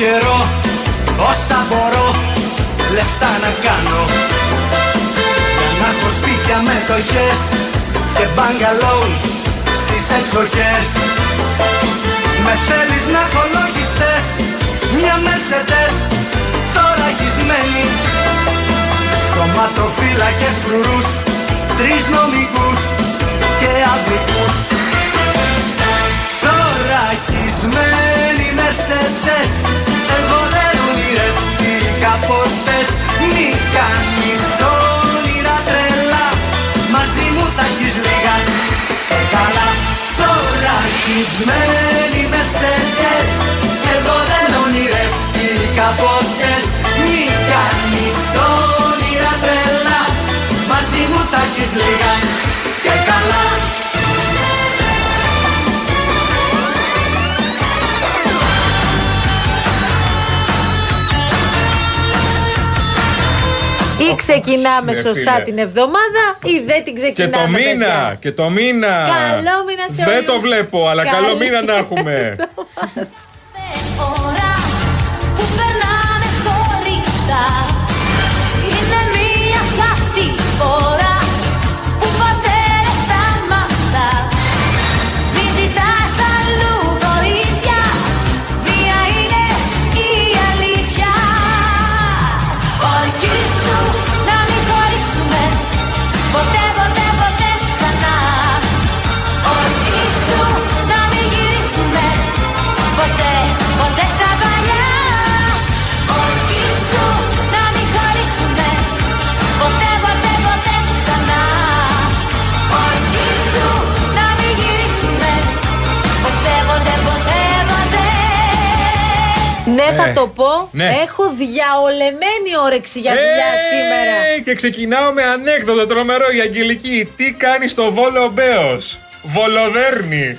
ήδη από καιρό Όσα μπορώ λεφτά να κάνω. Για να έχω σπίτια μετοχές Και μπαγκαλόους στις εξοχές. Με θέλεις να έχω λογιστές Μια μεσετές Τώρα γισμένοι μεσετές Εγώ δεν ονειρευτήκα ποτέ Μη κάνεις όνειρα τρελά Μαζί μου θα έχεις λίγα. Και καλά Ή ξεκινάμε Ναι, σωστά φίλε. την εβδομάδα ή δεν την Και ξεκινάμε. το μήνα, παιδιά. και το μήνα. Καλό μήνα σε Δεν όλους. το βλέπω, αλλά καλό Καλή μήνα να έχουμε. Ναι, θα Ε, το πω. ναι. Έχω διαολεμένη όρεξη για δουλειά Ε, σήμερα. Και ξεκινάω με ανέκδοτο τρομερό η Αγγελική. Τι κάνει στο Βόλο ο Μπέος; Βολοδέρνη.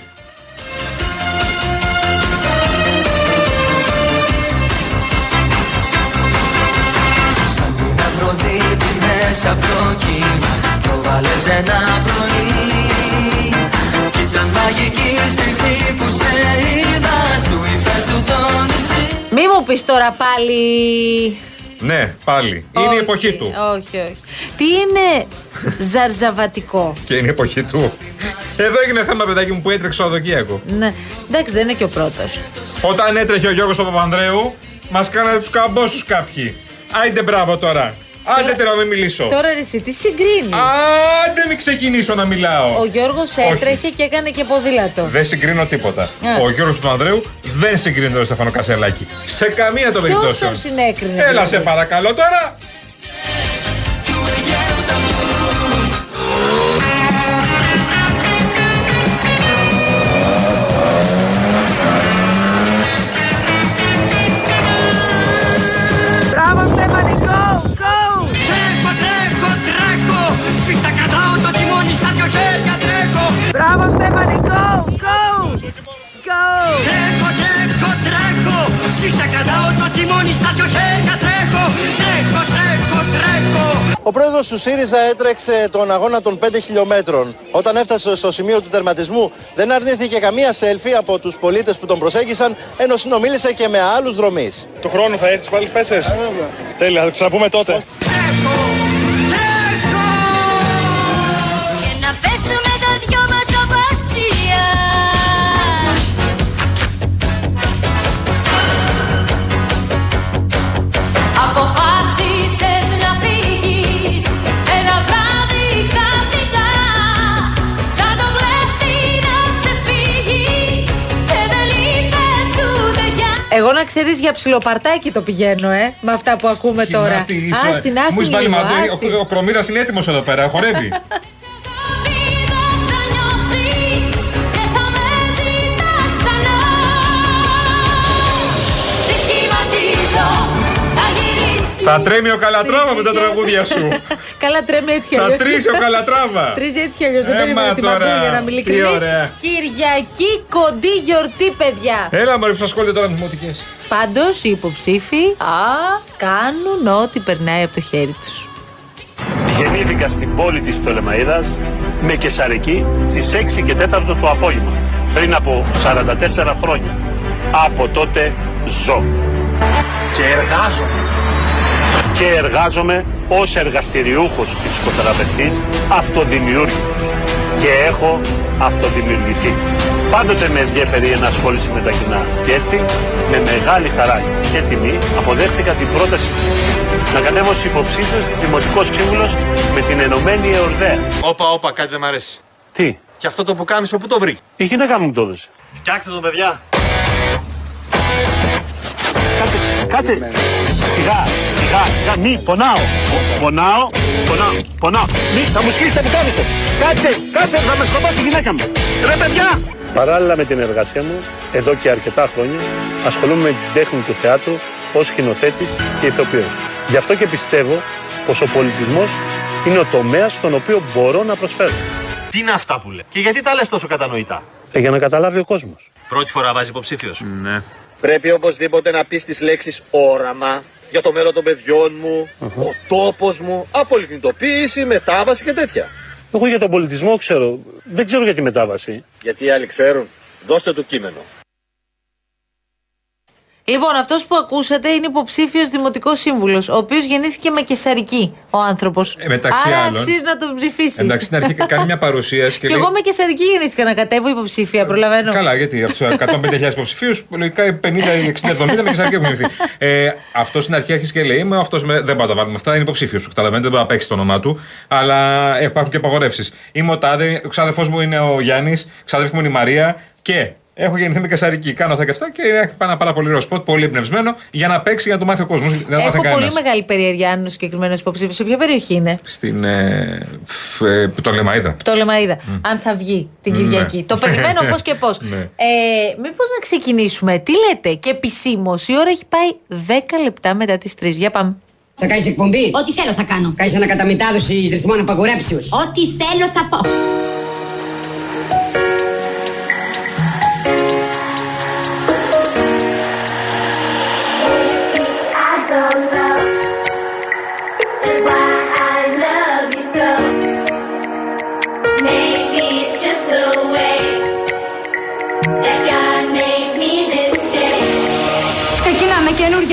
Σαν την Αφροδίτη μέσα από το κύμα Το βάλες ένα πρωί Κι ήταν μαγική στιγμή που σε είδα Στου ύφες του το νησί Μη μου πεις τώρα πάλι. Ναι, πάλι. Είναι Όχι, η εποχή του. Όχι, όχι. Τι είναι ζαρζαβατικό; Και είναι η εποχή του. Εδώ έγινε θέμα, παιδάκι μου, που έτρεξε ο Οδοκίακο. Ναι. Εντάξει, δεν είναι και ο πρώτος. Όταν έτρεχε ο Γιώργος ο Παπανδρέου, μας κάνατε τους καμπόσους κάποιοι. Άιντε μπράβο τώρα. Άντε τώρα με μιλήσω. Τώρα ρε, εσύ τι συγκρίνεις; Άντε μην ξεκινήσω να μιλάω. Ο Γιώργος έτρεχε και έκανε και ποδήλατο. Δεν συγκρίνω τίποτα. Α. Ο Γιώργος Παπανδρέου δεν συγκρίνεται με τον Στεφανό Κασελάκη. Σε καμία των Ποιος περιπτώσεων. τον συνέκρινε. Έλα δηλαδή; σε παρακαλώ τώρα. Κρατάω το τιμόνι στα δυο χέρια τρέχω Τρέχω, τρέχω, τρέχω Ο πρόεδρος του ΣΥΡΙΖΑ έτρεξε τον αγώνα των 5 χιλιόμετρων. Όταν έφτασε στο σημείο του τερματισμού, δεν αρνήθηκε καμία σέλφι από τους πολίτες που τον προσέγγισαν, ενώ συνομίλησε και με άλλους δρομείς. Του χρόνου θα έρθει πάλι πέσες; Τέλεια, θα το ξαναπούμε τότε. Τρέχω, τρέχω για Εγώ να ξέρεις για ψιλοπαρτάκι το πηγαίνω, ε, με αυτά που ακούμε τώρα. Χινάτη, είσαι. Άστιν, Μου άστιν έχεις βάλει λίγο, μαντού. άστιν. Ο, ο Κρομίδας είναι έτοιμος εδώ πέρα, χορεύει. Θα τρέμει ο Καλατράβα με τα τραγούδια σου. Καλά, τρέμει έτσι κι Θα αλλιώς. τρίσει ο Καλατράβα. Τρίζει έτσι κι αλλιώς. Δεν Έμα περίμενα την τώρα. παντού για να είμαι Τι ειλικρινής. ωραία. Κυριακή κοντή γιορτή, παιδιά. Έλα, μωρέ, που ασχολείται τώρα με δημοτικές. Πάντως οι υποψήφοι α, κάνουν ό,τι περνάει από το χέρι τους. Γεννήθηκα στην πόλη της Πτολεμαΐδας με κεσαρική στις 6 και 4 το απόγευμα πριν από 44 χρόνια. Από τότε ζω. Και εργάζομαι. Και εργάζομαι ως εργαστηριούχος φυσικοθεραπευτής αυτοδημιούργητος. Και έχω αυτοδημιουργηθεί. Πάντοτε με ενδιαφέρει η ενασχόληση με τα κοινά. Και έτσι, με μεγάλη χαρά και τιμή, αποδέχθηκα την πρόταση να κατέβω ως υποψήφιος δημοτικός σύμβουλος με την Ενωμένη ΕΟΡΔΕΑ. Όπα, όπα, κάτι δεν μ' αρέσει. Τι, Και αυτό το που κάμισο, πού το βρήκε. η γυναίκα μου το έδωσε. Φτιάξτε το, παιδιά. Κάτσε, κάτσε. Σιγά, σιγά, σιγά. Μη, πονάω. Πονάω, πονάω, πονάω. Μη, θα μου σκίσει τα πουκάμισο. Κάτσε, κάτσε, θα με σκοτώσει η γυναίκα μου. Ρε παιδιά! Παράλληλα με την εργασία μου, εδώ και αρκετά χρόνια, ασχολούμαι με την τέχνη του θεάτρου ως σκηνοθέτης και ηθοποιός. Γι' αυτό και πιστεύω πως ο πολιτισμός είναι ο τομέας στον οποίο μπορώ να προσφέρω. Τι είναι αυτά που λέει. Και γιατί τα λες τόσο κατανοητά; Ε, για να καταλάβει ο κόσμος. Πρώτη φορά βάζει υποψήφιος. Ναι. Πρέπει οπωσδήποτε να πεις τις λέξεις όραμα για το μέλλον των παιδιών μου, ο τόπος μου, απολυτοποίηση, μετάβαση και τέτοια. Εγώ για τον πολιτισμό ξέρω, δεν ξέρω για τη μετάβαση. Γιατί οι άλλοι ξέρουν. Δώστε του κείμενο. Λοιπόν, αυτός που ακούσατε είναι υποψήφιος δημοτικός σύμβουλος, ο οποίος γεννήθηκε με κεσαρική ο άνθρωπος. Ε, μεταξύ Άρα άλλων. αξίζει να τον ψηφίσεις. Εντάξει, στην αρχή κάνει μια παρουσίαση και, Και λέει. εγώ με κεσαρική γεννήθηκα να κατέβω υποψήφια, προλαβαίνω. Καλά, γιατί από τους 150.000 υποψηφίους, λογικά οι 50, οι 60, 70 με κεσαρική έχουν γεννηθεί. Ε, αυτός στην αρχή άρχισε και λέει: Είμαι αυτός με. Δεν πάω να τα βάλουμε αυτά, είναι υποψήφιος. Καταλαβαίνετε, δεν μπορεί να παίξει το όνομά του. Αλλά υπάρχουν και απαγορεύσεις. Είμαι ο Τάδε, ο ξάδερφός μου είναι ο Γιάννης, ξάδερφή μου είναι η Μαρία και έχω γεννηθεί με κεσαρική. Κάνω αυτά και αυτά και έχει πάει ένα πάρα πολύ ωραίο σποτ, πολύ εμπνευσμένο για να παίξει για να το μάθει ο κόσμος. Έχω πολύ μεγάλη περιέργεια αν είναι ο συγκεκριμένος υποψήφιος. Σε ποια περιοχή είναι, Στην. Ε, φ, ε, το Λεμαίδα. το Λεμαίδα. Αν θα βγει την Ναι. Κυριακή. Το περιμένω πώς και πώς. Ναι. ε, Μήπως να ξεκινήσουμε. Τι λέτε, και επισήμως η ώρα έχει πάει 10 λεπτά μετά τις 3. Για πάμε. Θα κάνεις εκπομπή; Ό,τι θέλω θα κάνω. Κάνεις ανακαταμετάδοση ρυθμών απαγορέψεω. Ό,τι θέλω θα πω.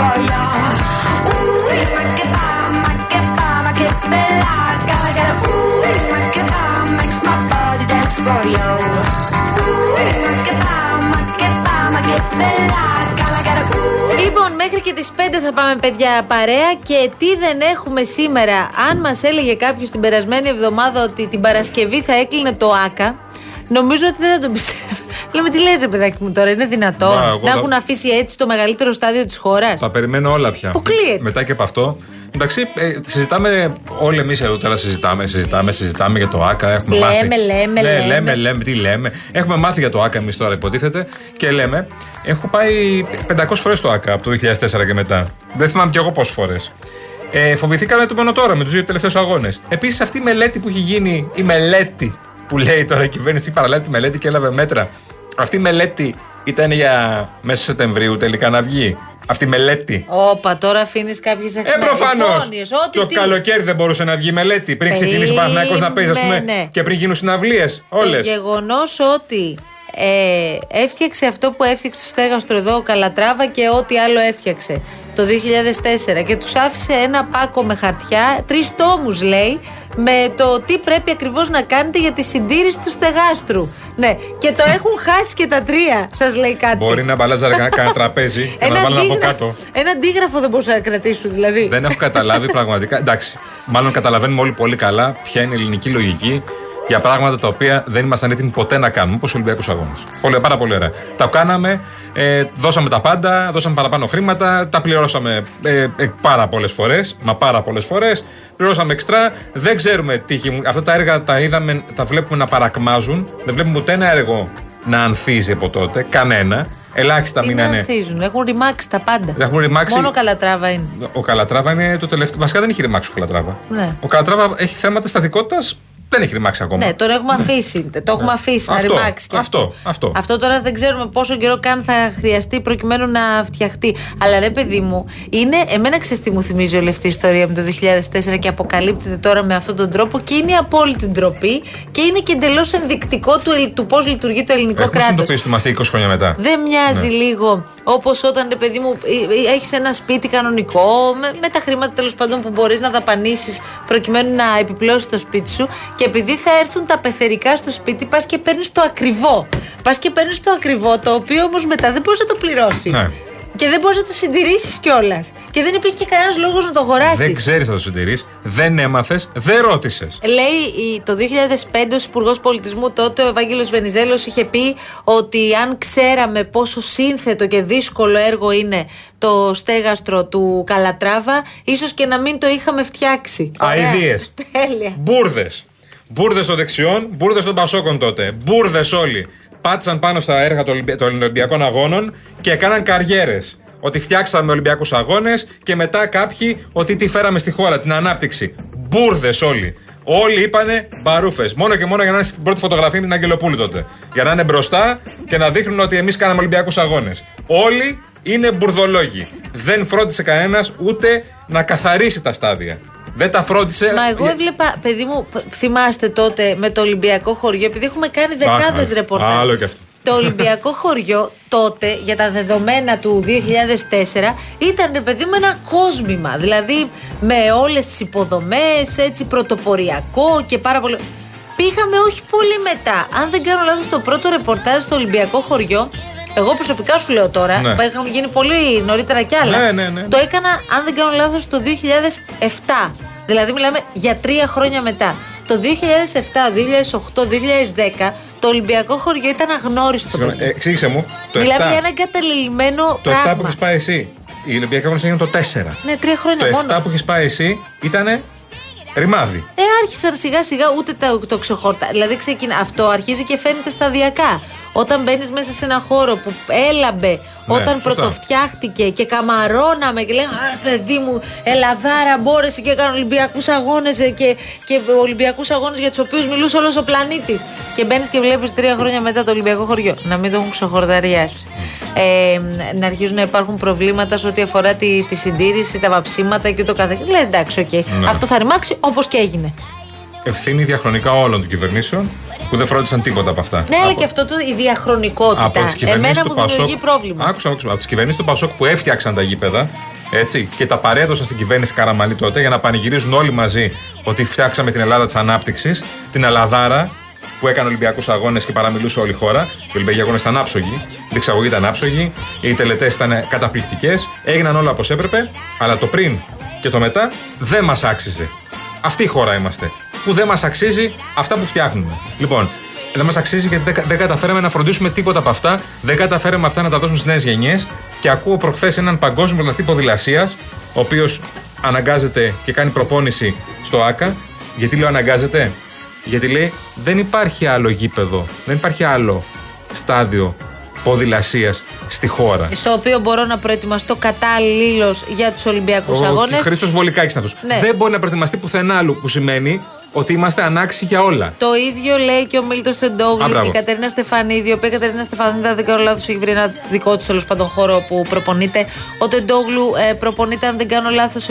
εντελώς. Λοιπόν, μέχρι και τις 5 θα πάμε παιδιά παρέα και τι δεν έχουμε σήμερα. Αν μας έλεγε κάποιος την περασμένη εβδομάδα ότι την Παρασκευή θα έκλεινε το ΆΚΑ, νομίζω ότι δεν θα τον πιστεύω. Λέμε τι λες ρε παιδάκι μου τώρα, είναι δυνατόν Μα, εγώ να θα- έχουν αφήσει έτσι το μεγαλύτερο στάδιο της χώρας; Τα περιμένω όλα πια. Αποκλείεται. Μετά και από αυτό. Εντάξει, ε, συζητάμε όλοι εμείς εδώ τώρα. Συζητάμε, συζητάμε, συζητάμε για το ΑΚΑ. Έχουμε Λέμε, μάθει. λέμε, ναι, λέμε. λέμε, λέμε, τι λέμε. Έχουμε μάθει για το ΑΚΑ εμείς τώρα, υποτίθεται. Και λέμε, έχω πάει 500 φορές το ΑΚΑ από το 2004 και μετά. Δεν θυμάμαι κι εγώ πόσες φορές. Ε, φοβηθήκαμε το μόνο τώρα με τους δύο τελευταίους αγώνες. Επίσης, αυτή η μελέτη που έχει γίνει, η μελέτη που λέει τώρα η κυβέρνηση, παραλάβει τη μελέτη και έλαβε μέτρα. Αυτή η μελέτη ήταν για μέσα Σεπτεμβρίου τελικά να βγει. Αυτή η μελέτη. Όπα, τώρα αφήνεις κάποιες Ε, προφανώς. εφημερίδες, ό,τι Το τι. καλοκαίρι δεν μπορούσε να βγει μελέτη. Πριν ξεκινήσει ο Παναθηναϊκός να παίζει, ας πούμε, Περίμενε. και πριν γίνουν συναυλίες. Όλες. Το γεγονός ότι ε, έφτιαξε αυτό που έφτιαξε στο στέγαστρο εδώ ο Καλατράβα και ό,τι άλλο έφτιαξε το 2004 και τους άφησε ένα πάκο με χαρτιά, τρεις τόμους λέει, με το τι πρέπει ακριβώς να κάνετε για τη συντήρηση του στεγάστρου. Ναι, και το έχουν χάσει και τα τρία, σας λέει κάτι. Μπορεί να μπαλάζαρε κανένα κανένα τραπέζι και να Ένα βάλουν από αντίγρα- κάτω. Ένα αντίγραφο δεν μπορούσαν να κρατήσουν δηλαδή. Δεν έχω καταλάβει πραγματικά. Εντάξει, μάλλον καταλαβαίνουμε όλοι πολύ καλά ποια είναι η ελληνική λογική για πράγματα τα οποία δεν ήμασταν έτοιμοι ποτέ να κάνουμε, όπως Ολυμπιακούς Αγώνες. Πολύ, πάρα πολύ ωραία. Τα κάναμε, ε, δώσαμε τα πάντα, δώσαμε παραπάνω χρήματα, τα πληρώσαμε ε, ε, πάρα πολλές φορές. Μα πάρα πολλές φορές. Πληρώσαμε εξτρά. Δεν ξέρουμε τι έχει. Αυτά τα έργα τα είδαμε, τα βλέπουμε να παρακμάζουν. Δεν βλέπουμε ούτε ένα έργο να ανθίζει από τότε. Κανένα. Ελάχιστα Τι να μείνανε. ανθίζουν, έχουν ρημάξει τα πάντα. Έχουν ρημάξει. Μόνο καλατράβα είναι. Ο Καλατράβα είναι το τελευταίο. Βασικά δεν έχει ρημάξει ο Καλατράβα. Ναι. Ο Καλατράβα έχει θέματα στατικότητα, δεν έχει ρημάξει ακόμα. Ναι, τον έχουμε αφήσει. Το έχουμε αφήσει να Ναι. Αυτό, ρημάξει και αυτό, αυτό. Αυτό τώρα δεν ξέρουμε πόσο καιρό καν θα χρειαστεί προκειμένου να φτιαχτεί. Αλλά ρε, παιδί μου, είναι. Εμένα ξέρεις τι μου θυμίζει όλη αυτή η ιστορία με το 2004 και αποκαλύπτεται τώρα με αυτόν τον τρόπο και είναι η απόλυτη ντροπή και είναι και εντελώς ενδεικτικό του, ελ- του πώς λειτουργεί το ελληνικό Έχουμε κράτος. συνειδητοποιήσει ότι είμαστε 20 χρόνια μετά. Δεν μοιάζει Ναι. λίγο όπως όταν, ρε παιδί μου, έχεις ένα σπίτι κανονικό, με, με τα χρήματα τέλος πάντων που μπορείς να δαπανίσεις προκειμένου να επιπλώσεις το σπίτι σου. Και επειδή θα έρθουν τα πεθερικά στο σπίτι, πας και παίρνεις το ακριβό. Πας και παίρνεις το ακριβό, το οποίο όμως μετά δεν μπορείς να το πληρώσεις. Ναι. Και δεν μπορείς να το συντηρήσεις κιόλας. Και δεν υπήρχε και κανένας λόγος να το αγοράσεις. Δεν ξέρεις να το συντηρείς, δεν έμαθες, δεν ρώτησες. Λέει η- το 2005 ο Υπουργός Πολιτισμού τότε, ο Ευάγγελος Βενιζέλος, είχε πει ότι αν ξέραμε πόσο σύνθετο και δύσκολο έργο είναι το στέγαστρο του Καλατράβα, ίσως και να μην το είχαμε φτιάξει. Ωραία. Αιδίε. Τέλεια. Μπούρδε. Μπούρδε των δεξιών, μπούρδε των Πασόκων τότε. Μπούρδε όλοι. Πάτησαν πάνω στα έργα των Ολυμπια- των Ολυμπιακών Αγώνων και έκαναν καριέρες. Ότι φτιάξαμε Ολυμπιακούς Αγώνες και μετά κάποιοι ότι τι φέραμε στη χώρα, την ανάπτυξη. Μπούρδε όλοι. Όλοι είπανε μπαρούφες. Μόνο και μόνο για να είναι στην πρώτη φωτογραφία με την Αγγελοπούλου τότε. Για να είναι μπροστά και να δείχνουν ότι εμείς κάναμε Ολυμπιακούς Αγώνες. Όλοι είναι μπουρδολόγοι. Δεν φρόντισε κανένας ούτε να καθαρίσει τα στάδια. Δεν τα φρόντισε. Μα εγώ έβλεπα, παιδί μου, π- θυμάστε τότε με το Ολυμπιακό χωριό, επειδή έχουμε κάνει δεκάδες Αχ, ρεπορτάζ. Άλλο κι αυτό. Το Ολυμπιακό χωριό τότε, για τα δεδομένα του 2004, ήταν ρε παιδί μου ένα κόσμημα. Δηλαδή με όλες τις υποδομές, έτσι πρωτοποριακό και πάρα πολύ. Πήγαμε όχι πολύ μετά. Αν δεν κάνω λάθος, το πρώτο ρεπορτάζ στο Ολυμπιακό χωριό. Εγώ προσωπικά σου λέω τώρα, Ναι. που είχαν γίνει πολύ νωρίτερα κι άλλα. Ναι, ναι, ναι. Το έκανα, αν δεν κάνω λάθος, το 2007. Δηλαδή, μιλάμε για τρία χρόνια μετά. Το 2007, 2008, 2010, το Ολυμπιακό χωριό ήταν αγνώριστο. Συγγνώμη, παιδί. ε, εξήγησε μου. Το Μιλάμε 7, για ένα εγκαταλελειμμένο το 7 που πράγμα. έχεις πάει εσύ. Οι Ολυμπιακοί Αγώνε έγιναν το 4. Ναι, τρία χρόνια Το 7 μόνο. που έχεις πάει εσύ ήταν ρημάδι. Ε, άρχισαν σιγά σιγά ούτε το, το ξεχόρτα. Δηλαδή, ξεκινά, αυτό αρχίζει και φαίνεται σταδιακά. Όταν μπαίνεις μέσα σε ένα χώρο που έλαμπε, όταν Ναι, σωστά. πρωτοφτιάχτηκε και καμαρώναμε και λέγαμε Α, παιδί μου, Ελλαδάρα μπόρεσε και έκανε Ολυμπιακούς αγώνες και, και Ολυμπιακούς αγώνες για τους οποίους μιλούσε όλος ο πλανήτης. Και μπαίνεις και βλέπεις τρία χρόνια μετά το Ολυμπιακό χωριό να μην το έχουν ξεχορταριάσει. Ε, να αρχίζουν να υπάρχουν προβλήματα σε ό,τι αφορά τη, τη συντήρηση, τα βαψίματα και ούτω καθεξής. Λες εντάξει, οκ. Ναι. Αυτό θα ρημάξει όπως και έγινε. Ευθύνη διαχρονικά όλων των κυβερνήσεων που δεν φρόντισαν τίποτα από αυτά. Ναι, αλλά Από- και αυτό το, η διαχρονικότητα. από τις κυβερνήσεις Εμένα του μου Πασόκ. δημιουργεί πρόβλημα. Άκουσα, άκουσα. Από τις κυβερνήσεις του Πασόκ που έφτιαξαν τα γήπεδα έτσι, και τα παρέδωσαν στην κυβέρνηση Καραμαλή τότε για να πανηγυρίζουν όλοι μαζί ότι φτιάξαμε την Ελλάδα της ανάπτυξης, την Ελλαδάρα που έκανε Ολυμπιακούς Αγώνες και παραμιλούσε όλη η χώρα. Οι Ολυμπιακοί Αγώνες ήταν άψογοι, η διεξαγωγή ήταν άψογη, οι τελετές ήταν καταπληκτικές, έγιναν όλα όπως έπρεπε, αλλά το πριν και το μετά δεν μας άξιζε. Αυτή η χώρα είμαστε. Που δεν μας αξίζει αυτά που φτιάχνουμε. Λοιπόν, δεν μας αξίζει γιατί δεν, κα- δεν καταφέραμε να φροντίσουμε τίποτα από αυτά. Δεν καταφέραμε αυτά να τα δώσουμε στις νέες γενιές. Και ακούω προχθές έναν παγκόσμιο πρωταθλητή ποδηλασίας, ο οποίος αναγκάζεται και κάνει προπόνηση στο ΑΚΑ. Γιατί λέω αναγκάζεται, Γιατί λέει δεν υπάρχει άλλο γήπεδο, δεν υπάρχει άλλο στάδιο ποδηλασίας στη χώρα. Στο οποίο μπορώ να προετοιμαστώ κατάλληλος για τους Ολυμπιακούς Αγώνε. Ο Χρήστος Βολικάκης είναι αυτός. Ναι. Δεν μπορεί να προετοιμαστεί πουθενά άλλου που σημαίνει ότι είμαστε ανάξιοι για όλα. Το ίδιο λέει και ο Μίλτος Α, Τεντόγλου μπράβο. και η Κατερίνα Στεφανίδη, η οποία η Κατερίνα Στεφανίδη, αν δεν κάνω λάθος, έχει βρει ένα δικό της τέλος πάντων χώρο που προπονείται. Ο Τεντόγλου ε, προπονείται, αν δεν κάνω λάθος,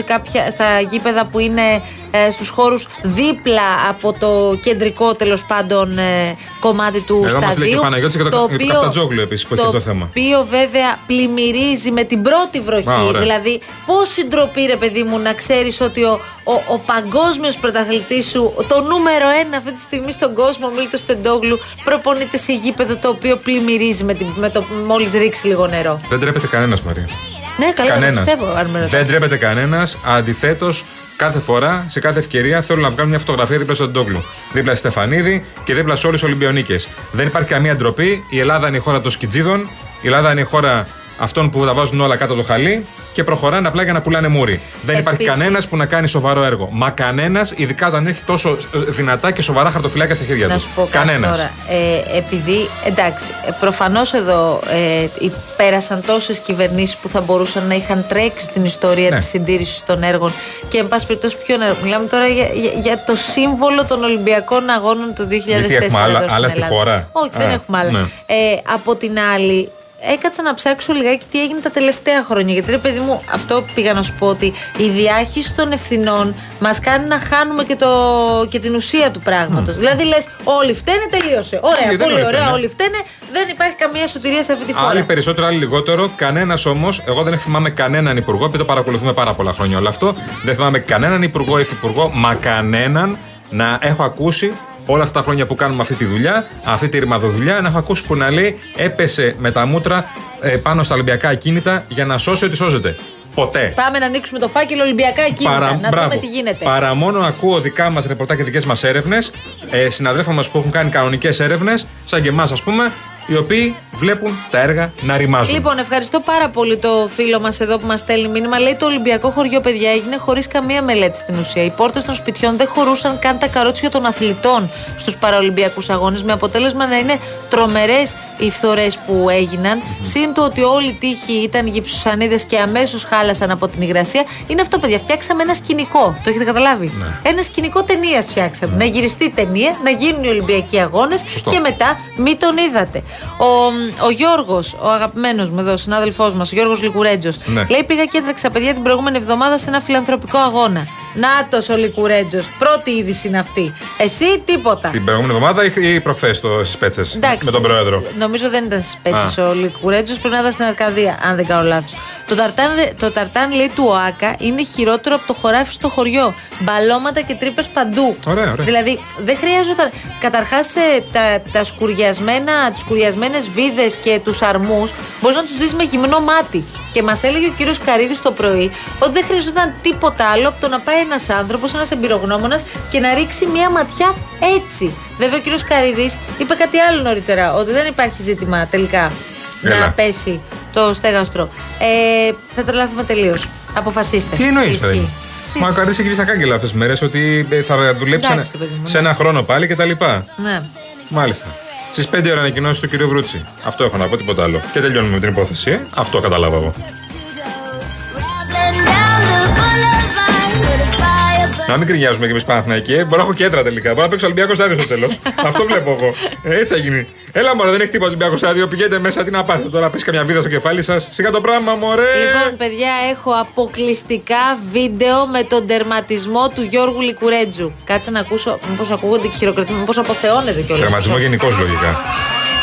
στα γήπεδα που είναι ε, στους χώρους δίπλα από το κεντρικό τέλος πάντων ε, κομμάτι του Εδώ μας λέει και σταδίου. ο Παναγιώτης και το- και το Καφτατζόγλου επίσης που έχει αυτό το θέμα. οποίο βέβαια πλημμυρίζει με την πρώτη βροχή. Α, ωραία. δηλαδή, πόση ντροπή, ρε παιδί μου, να ξέρεις ότι ο, ο, ο παγκόσμιος πρωταθλητής σου, το νούμερο ένα αυτή τη στιγμή στον κόσμο, ο Μίλτος Τεντόγλου, προπονείται σε γήπεδο το οποίο πλημμυρίζει με, την, με το μόλις ρίξει λίγο νερό. Δεν τρέπεται κανένας, Μαρία. Ναι, καλά, το Κανένας. πιστεύω, αν με ρωτάς. Δεν τρέπεται κανένας. Αντιθέτως, κάθε φορά, σε κάθε ευκαιρία, θέλουν να βγάλουν μια φωτογραφία δίπλα στον Τόγλου. Δίπλα στη Στεφανίδη και δίπλα σε όλου του Ολυμπιονίκες. Δεν υπάρχει καμία ντροπή. Η Ελλάδα είναι η χώρα των σκιτζίδων. Η Ελλάδα είναι η χώρα αυτών που τα βάζουν όλα κάτω το χαλί και προχωράνε απλά για να πουλάνε μούρι. Δεν υπάρχει Επίσης- κανένας που να κάνει σοβαρό έργο. Μα κανένας, ειδικά όταν έχει τόσο ε, δυνατά και σοβαρά χαρτοφυλάκια στα χέρια Να τους. σου πω κάτι Κανένας. τώρα. Ε, επειδή, εντάξει, προφανώς εδώ ε, υ- πέρασαν τόσες κυβερνήσεις που θα μπορούσαν να είχαν τρέξει την ιστορία Ναι. της συντήρησης των έργων και, εν πάση περιπτώσει, ποιον έργο. Μιλάμε τώρα για, για, για το σύμβολο των Ολυμπιακών Αγώνων του 2004. Γιατί έχουμε άλλα- εδώ στην άλλα στη Ελλάδα. χώρα; Όχι, δεν Α, έχουμε άλλα. ναι. Ε, από την άλλη, έκατσα να ψάξω λιγάκι τι έγινε τα τελευταία χρόνια. Γιατί ρε παιδί μου, αυτό πήγα να σου πω ότι η διάχυση των ευθυνών μας κάνει να χάνουμε και, το, και την ουσία του πράγματος. Δηλαδή λες, όλοι φταίνε, τελείωσε. Ωραία, Όχι, δεν πολύ όλοι ωραία, φταίνε. όλοι φταίνε. Δεν υπάρχει καμία σωτηρία σε αυτή τη χώρα. Άλλοι περισσότερο, άλλοι λιγότερο. Κανένας όμως, εγώ δεν θυμάμαι κανέναν υπουργό, επειδή το παρακολουθούμε πάρα πολλά χρόνια όλο αυτό. Δεν θυμάμαι κανέναν υπουργό ή υφυπουργό, μα κανέναν να έχω ακούσει όλα αυτά τα χρόνια που κάνουμε αυτή τη δουλειά, αυτή τη ρημαδοδουλειά, να έχω ακούσει που να λέει έπεσε με τα μούτρα ε, πάνω στα Ολυμπιακά ακίνητα για να σώσει ό,τι σώζεται. Ποτέ. Πάμε να ανοίξουμε το φάκελο Ολυμπιακά κίνητα. να μπράβο. δούμε τι γίνεται. Παρά μόνο ακούω δικά μας ρεπορτά και δικές μας έρευνες, ε, συναδέλφων μας που έχουν κάνει κανονικές έρευνες, σαν και εμάς ας πούμε, οι οποίοι βλέπουν τα έργα να ρημάζουν. Λοιπόν, ευχαριστώ πάρα πολύ το φίλο μας εδώ που μας στέλνει μήνυμα. Λέει το Ολυμπιακό χωριό, παιδιά, έγινε χωρίς καμία μελέτη στην ουσία. Οι πόρτες των σπιτιών δεν χωρούσαν καν τα καρότσια των αθλητών στους παραολυμπιακούς αγώνες, με αποτέλεσμα να είναι τρομερές οι φθορές που έγιναν. Συν το ότι όλοι οι τείχοι ήταν γυψουσανίδες και αμέσως χάλασαν από την υγρασία. Είναι αυτό, παιδιά. Φτιάξαμε ένα σκηνικό. Το έχετε καταλάβει; Ένα σκηνικό ταινίας φτιάξαμε. Να γυριστεί ταινία, να γίνουν οι Ολυμπιακοί αγώνες Σωστό. και μετά μη τον είδατε. Ο, ο Γιώργος, ο αγαπημένος μου εδώ, συνάδελφός μας, ο Γιώργος Λικουρέτζο, Ναι. λέει: Πήγα και έτρεξα παιδιά την προηγούμενη εβδομάδα σε ένα φιλανθρωπικό αγώνα. Νάτο ο Λικουρέτζος. Πρώτη είδηση είναι αυτή. Εσύ τίποτα. Την προηγούμενη εβδομάδα ή προχθές στις Πέτσες Εντάξει, με τον πρόεδρο; Νομίζω δεν ήταν στις πέτσες Α. ο Λικουρέτζος, πρέπει να ήταν στην Αρκαδία, αν δεν κάνω λάθος. Το ταρτάν, το ταρτάν λέει του ΟΑΚΑ είναι χειρότερο από το χωράφι στο χωριό. Μπαλώματα και τρύπες παντού. Ωραία, ωραία. Δηλαδή δεν χρειάζονταν. Καταρχάς τα, τα σκουριασμένα, τις σκουριασμένες βίδες και τους αρμούς μπορείς να τους δεις με γυμνό μάτι. Και μας έλεγε ο κύριος Καρίδης το πρωί ότι δεν χρειαζόταν τίποτα άλλο από το να πάει ένας άνθρωπος, ένας εμπειρογνώμονας και να ρίξει μία ματιά έτσι. Βέβαια ο κύριος Καρίδης είπε κάτι άλλο νωρίτερα, ότι δεν υπάρχει ζήτημα τελικά να Έλα. πέσει το στέγαστρο. Ε, θα τρελάθουμε τελείως. Αποφασίστε. Τι εννοείς, ισχύει. παιδί μου; Μα ο Καρδί έχει βγει στα κάγκελα αυτές τις μέρες ότι ε, θα δουλέψει Εντάξει, ένα- παιδί μου, σε ναι. ένα χρόνο πάλι κτλ. Ναι. Μάλιστα. Στις 5 ώρα ανακοινώσει του κ. Βρούτσι. Αυτό έχω να πω, τίποτα άλλο. Και τελειώνουμε με την υπόθεση. ε. Αυτό κατάλαβα εγώ. Να μην κρινιάζουμε κι εμείς Παναθηναϊκοί. ε. Μπορώ να έχω κέντρα τελικά. Μπορώ να παίξω Ολυμπιακό στάδιο στο τέλος. Αυτό βλέπω εγώ. Ε, έτσι θα γίνει. Έλα μωρέ, δεν έχει τίποτα Ολυμπιακό στάδιο. Πηγαίνετε μέσα, τι να πάθετε τώρα. Πέσει καμιά βίδα στο κεφάλι σας. Σιγά το πράγμα, μωρέ. Λοιπόν, παιδιά, έχω αποκλειστικά βίντεο με τον τερματισμό του Γιώργου Λικουρέτζου. Κάτσε να ακούσω, μήπως ακούγονται και χειροκροτήματα, μήπως αποθεώνεται κιόλας. Τερματισμό γενικώς λογικά.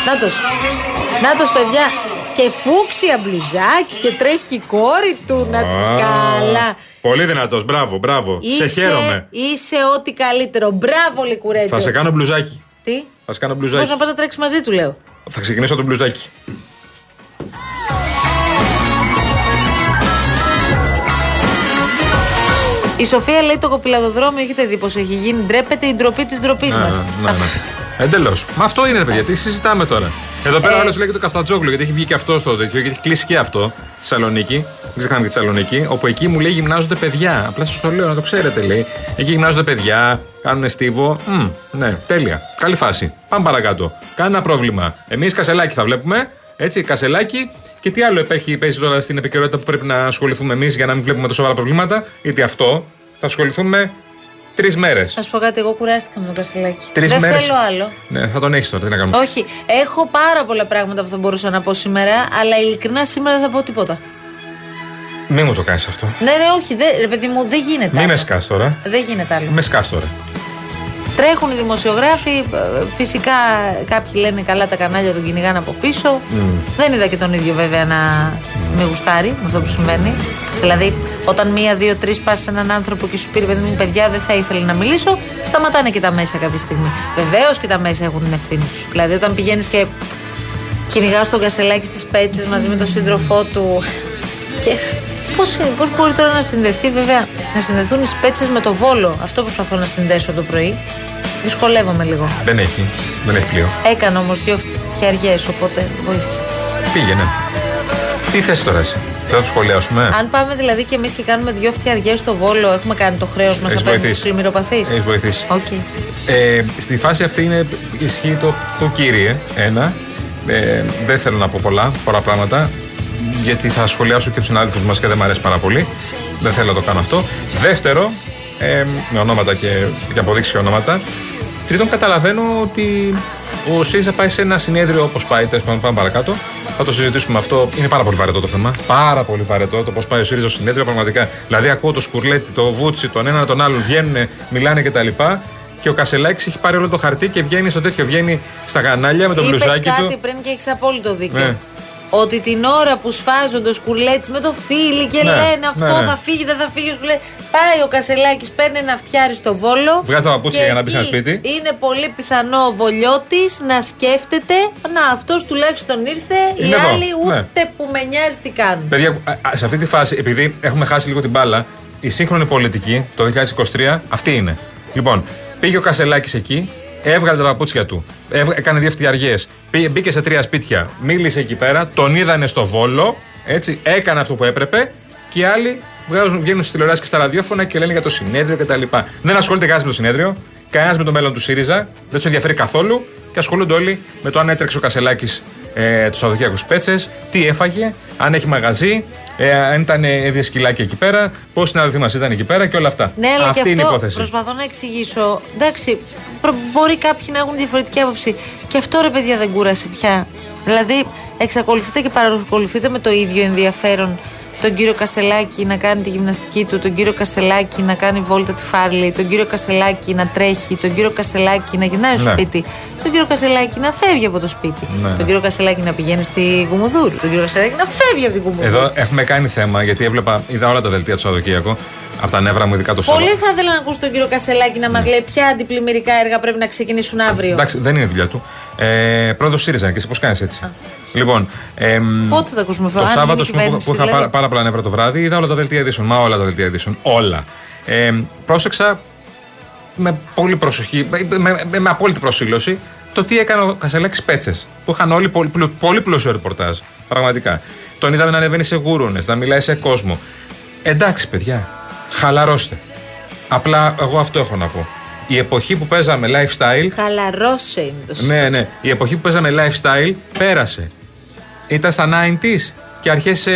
Νάτος. Νάτος, παιδιά. Και φούξια μπλουζάκι και τρέχει η κόρη του. Να τη Α, καλά. Πολύ δυνατός. Μπράβο, μπράβο. Σε χαίρομαι. είσαι ό,τι καλύτερο. Μπράβο, Λικουρέτζο. Θα σε κάνω μπλουζάκι. Τι; Θα σε κάνω Πώς μπλουζάκι. να πας να τρέξεις μαζί του, λέω. Θα ξεκινήσω το μπλουζάκι. Η Σοφία λέει το κοπηλαδοδρόμιο, έχετε δει πώς έχει γίνει. Ντρέπεται η ντροπή της ντροπής Ναι, μας. ναι, ναι. Εντελώς. Μα αυτό είναι, ρε παιδιά, τι συζητάμε τώρα. Εδώ πέρα ο άλλος λέει και το Καφτατζόγλου, γιατί έχει βγει και αυτός στο τέτοιο, γιατί έχει κλείσει και αυτό στη Θεσσαλονίκη. Δεν ξεχνάμε και τη Θεσσαλονίκη, όπου εκεί μου λέει γυμνάζονται παιδιά. Απλά σας το λέω να το ξέρετε, λέει. Εκεί γυμνάζονται παιδιά, κάνουν στίβο. Μμ, ναι, τέλεια. Καλή φάση. Πάμε παρακάτω. Κανένα πρόβλημα. Εμείς κασελάκι θα βλέπουμε. Έτσι, κασελάκι. Και τι άλλο υπάρχει, παίζει τώρα στην επικαιρότητα που πρέπει να ασχοληθούμε εμείς για να μην βλέπουμε τόσο σοβαρά προβλήματα. Γιατί αυτό θα ασχοληθούμε τρεις μέρες. Να σου πω κάτι, εγώ κουράστηκα με τον Κασελάκη. Τρεις Δεν μέρες. θέλω άλλο. Ναι, θα τον έχεις τώρα, τι να κάνουμε. Όχι, έχω πάρα πολλά πράγματα που θα μπορούσα να πω σήμερα, αλλά ειλικρινά σήμερα δεν θα πω τίποτα. Μην μου το κάνεις αυτό. Ναι, ναι, όχι, δεν, ρε παιδί μου, δεν γίνεται. Μην άλλο. με σκάς τώρα. Δεν γίνεται άλλο. Με σκάς τώρα. Τρέχουν οι δημοσιογράφοι, ε, φυσικά κάποιοι λένε καλά τα κανάλια τον κυνηγάνε από πίσω. Δεν είδα και τον ίδιο βέβαια να με γουστάρει με αυτό που συμβαίνει. Δηλαδή, όταν μία, δύο, τρεις πας σε έναν άνθρωπο και σου πει παιδί μου, παιδιά, δεν θα ήθελε να μιλήσω, σταματάνε και τα μέσα κάποια στιγμή. Βεβαίως και τα μέσα έχουν την ευθύνη τους. Δηλαδή, όταν πηγαίνεις και κυνηγάς τον Κασελάκη στις Σπέτσες μαζί με τον σύντροφό του. Και πώς πώς μπορεί τώρα να συνδεθεί, βέβαια, να συνδεθούν οι Σπέτσες με το Βόλο. Αυτό προσπαθώ να συνδέσω από το πρωί. Δυσκολεύομαι λίγο. Δεν έχει. Δεν έχει πλοίο. Έκανα όμως δύο φτυαριές, οπότε βοήθησε. Πήγαινε. Τι θες τώρα εσύ, θα το σχολιάσουμε. Αν πάμε δηλαδή και εμείς και κάνουμε δυο φτυαριές στο Βόλο, έχουμε κάνει το χρέος μας Έχεις απέναντι βοηθήσει. στους πλημμυροπαθείς. Έχεις βοηθήσει. Οκ. Ε, στη φάση αυτή είναι, ισχύει το, το κύριε. Ένα. Ε, δεν θέλω να πω πολλά, πολλά πράγματα. Γιατί θα σχολιάσω και τους συνάδελφους μας και δεν μου αρέσει πάρα πολύ. Δεν θέλω να το κάνω αυτό. Δεύτερο, ε, με ονόματα και, και αποδείξει και ονόματα. Τρίτον, καταλαβαίνω ότι ο ΣΥΡΙΖΑ πάει σε ένα συνέδριο όπως πάει. Τέλος πάντων, πάμε παρακάτω. Θα το συζητήσουμε αυτό. Είναι πάρα πολύ βαρετό το θέμα. Πάρα πολύ βαρετό το πώς πάει ο ΣΥΡΙΖΑ στο συνέδριο. Πραγματικά. Δηλαδή, ακούω το Σκουρλέτη, το Βούτσι, τον έναν τον άλλον βγαίνουν, μιλάνε κτλ. Και ο Κασελάκης έχει πάρει όλο το χαρτί και βγαίνει στο τέτοιο. Βγαίνει στα κανάλια με το Είπες μπλουζάκι κάτι του. πριν και έχεις απόλυτο δίκιο. Ναι. Ότι την ώρα που σφάζονται ο σκουλέτσι με το φίλι και Ναι, λένε αυτό ναι, ναι. θα φύγει, δεν θα φύγει ο σκουλέτσι. Πάει ο Κασελάκης, παίρνει ένα φτιάρι στο βόλο. Βγάζει τα παπούτσια και για να μπει σε ένα εκεί σπίτι. Είναι πολύ πιθανό ο Βολιώτης να σκέφτεται Να, αυτός τουλάχιστον ήρθε. Οι Είναι εδώ, άλλοι ούτε ναι. που με νοιάζει τι κάνουν. Παιδιά, α, α, σε αυτή τη φάση, επειδή έχουμε χάσει λίγο την μπάλα, η σύγχρονη πολιτική το 2023 αυτή είναι. Λοιπόν, πήγε ο Κασελάκης εκεί, έβγαλε τα παπούτσια του, έβγα- έκανε δύο φτιαριές, μπήκε σε τρία σπίτια, μίλησε εκεί πέρα, τον είδανε στο βόλο, έτσι, έκανε αυτό που έπρεπε και οι άλλοι βγάζουν, βγαίνουν στις τηλεοράσεις και στα ραδιόφωνα και λένε για το συνέδριο κτλ. Δεν ασχολείται κανένας με το συνέδριο, κανένας με το μέλλον του ΣΥΡΙΖΑ, δεν τους ενδιαφέρει καθόλου και ασχολούνται όλοι με το αν έτρεξε ο Κασελάκης ε, τους Σαββατοκύριακους πέτσες, τι έφαγε, αν έχει μαγαζί, ε, αν ήταν ε, σκυλάκια εκεί πέρα, πώς συνάδελφοί μας ήταν εκεί πέρα και όλα αυτά. Ναι, αλλά Αυτή και είναι η αυτό υπόθεση. προσπαθώ να εξηγήσω. Εντάξει, προ- μπορεί κάποιοι να έχουν διαφορετική άποψη. Και αυτό ρε παιδιά δεν κούρασε πια. Δηλαδή, εξακολουθείτε και παρακολουθείτε με το ίδιο ενδιαφέρον τον κύριο Κασελάκη να κάνει τη γυμναστική του, τον κύριο Κασελάκη να κάνει βόλτα τη φάρλη, τον κύριο Κασελάκη να τρέχει, τον κύριο Κασελάκη να γυρνάει στο Ναι. σπίτι, τον κύριο Κασελάκη να φεύγει από το σπίτι, Ναι. τον κύριο Κασελάκη να πηγαίνει στη Κουμουδούρου, τον κύριο Κασελάκη να φεύγει από την Κουμουδούρου. Εδώ έχουμε κάνει θέμα γιατί έβλεπα, είδα όλα τα δελτία του Σαββατοκύριακου, από τα νεύρα μου, ειδικά το Πολύ Σάββατο. θα ήθελα να ακούσω τον κύριο Κασελάκη να μας λέει ποια αντιπλημμυρικά έργα πρέπει να ξεκινήσουν αύριο. Εντάξει, δεν είναι δουλειά του. Ε, Πρόεδρο ΣΥΡΙΖΑ και εσύ πώς κάνεις έτσι. Λοιπόν, εμ, Πότε θα τα ακούσουμε αυτό, Το αν Σάββατο είναι ας πούμε, που, κυβέρνηση, που είχα δηλαδή. πάρα, πάρα πολλά νεύρα το βράδυ, είδα όλα τα δελτία ειδήσεων. Μα όλα τα δελτία ειδήσεων. Όλα. Ε, πρόσεξα με πολύ προσοχή, με, με, με, με απόλυτη προσήλωση, το τι έκανε ο Κασελάκης Πέτσες. Που είχαν όλοι πολύ, πολύ, πολύ πλούσιο ρεπορτάζ. Πραγματικά. Τον είδαμε να ανεβαίνει σε γούρουνε, να μιλάει σε κόσμο. Εντάξει, παιδιά, χαλαρώστε. Απλά εγώ αυτό έχω να πω. Η εποχή που παίζαμε lifestyle Χαλαρώσε είναι το σωστό. ναι, ναι. Η εποχή που παίζαμε lifestyle πέρασε. Ήταν στα 90s και αρχές 2000.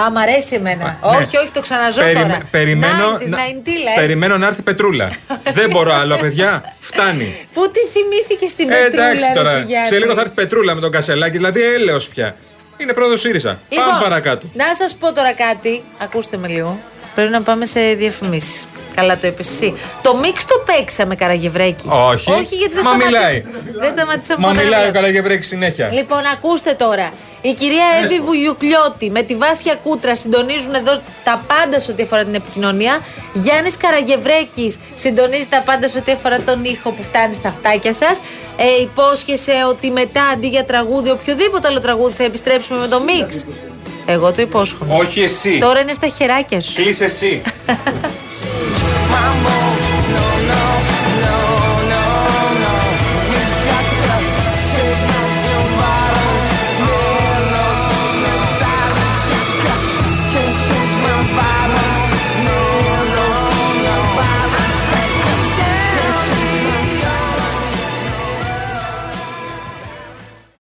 Α, μ' αρέσει εμένα. ναι. όχι, όχι, το ξαναζώ τώρα. περιμένω, 90s, να, 90s, έτσι. περιμένω να έρθει πετρούλα. Δεν μπορώ άλλο, παιδιά. Φτάνει. Πού τη θυμήθηκε στην Ε, Πετρούλα, εντάξει ρε τώρα. Σιγιάννη; Σε λίγο θα έρθει πετρούλα με τον Κασελάκη, δηλαδή έλεος πια. Είναι πρόεδρος ΣΥΡΙΖΑ. Λοιπόν, Πάμε παρακάτω. Να σας πω τώρα κάτι. Ακούστε με λίγο. Πρέπει να πάμε σε διαφημίσεις. Καλά το είπες εσύ. Το μίξ το παίξαμε, Καραγευρέκη. Όχι. Όχι, γιατί δεν Μα σταματήσα. μιλάει. Δεν σταματήσα Μα ποτέ να μιλάει ο μιλάω. Καλαγευρέκη συνέχεια. Λοιπόν, ακούστε τώρα. Η κυρία Εύη Βουγιουκλιώτη με τη Βάσια Κούτρα συντονίζουν εδώ τα πάντα σε ό,τι αφορά την επικοινωνία. Γιάννης Καραγευρέκης συντονίζει τα πάντα σε ό,τι αφορά τον ήχο που φτάνει στα αυτάκια σας. Ε, υπόσχεσαι ότι μετά αντί για τραγούδι, οποιοδήποτε άλλο τραγούδι θα επιστρέψουμε με το μίξ; Εγώ το υπόσχομαι. Όχι εσύ. Τώρα είναι στα χεράκια σου. Κλείσε εσύ. my moan.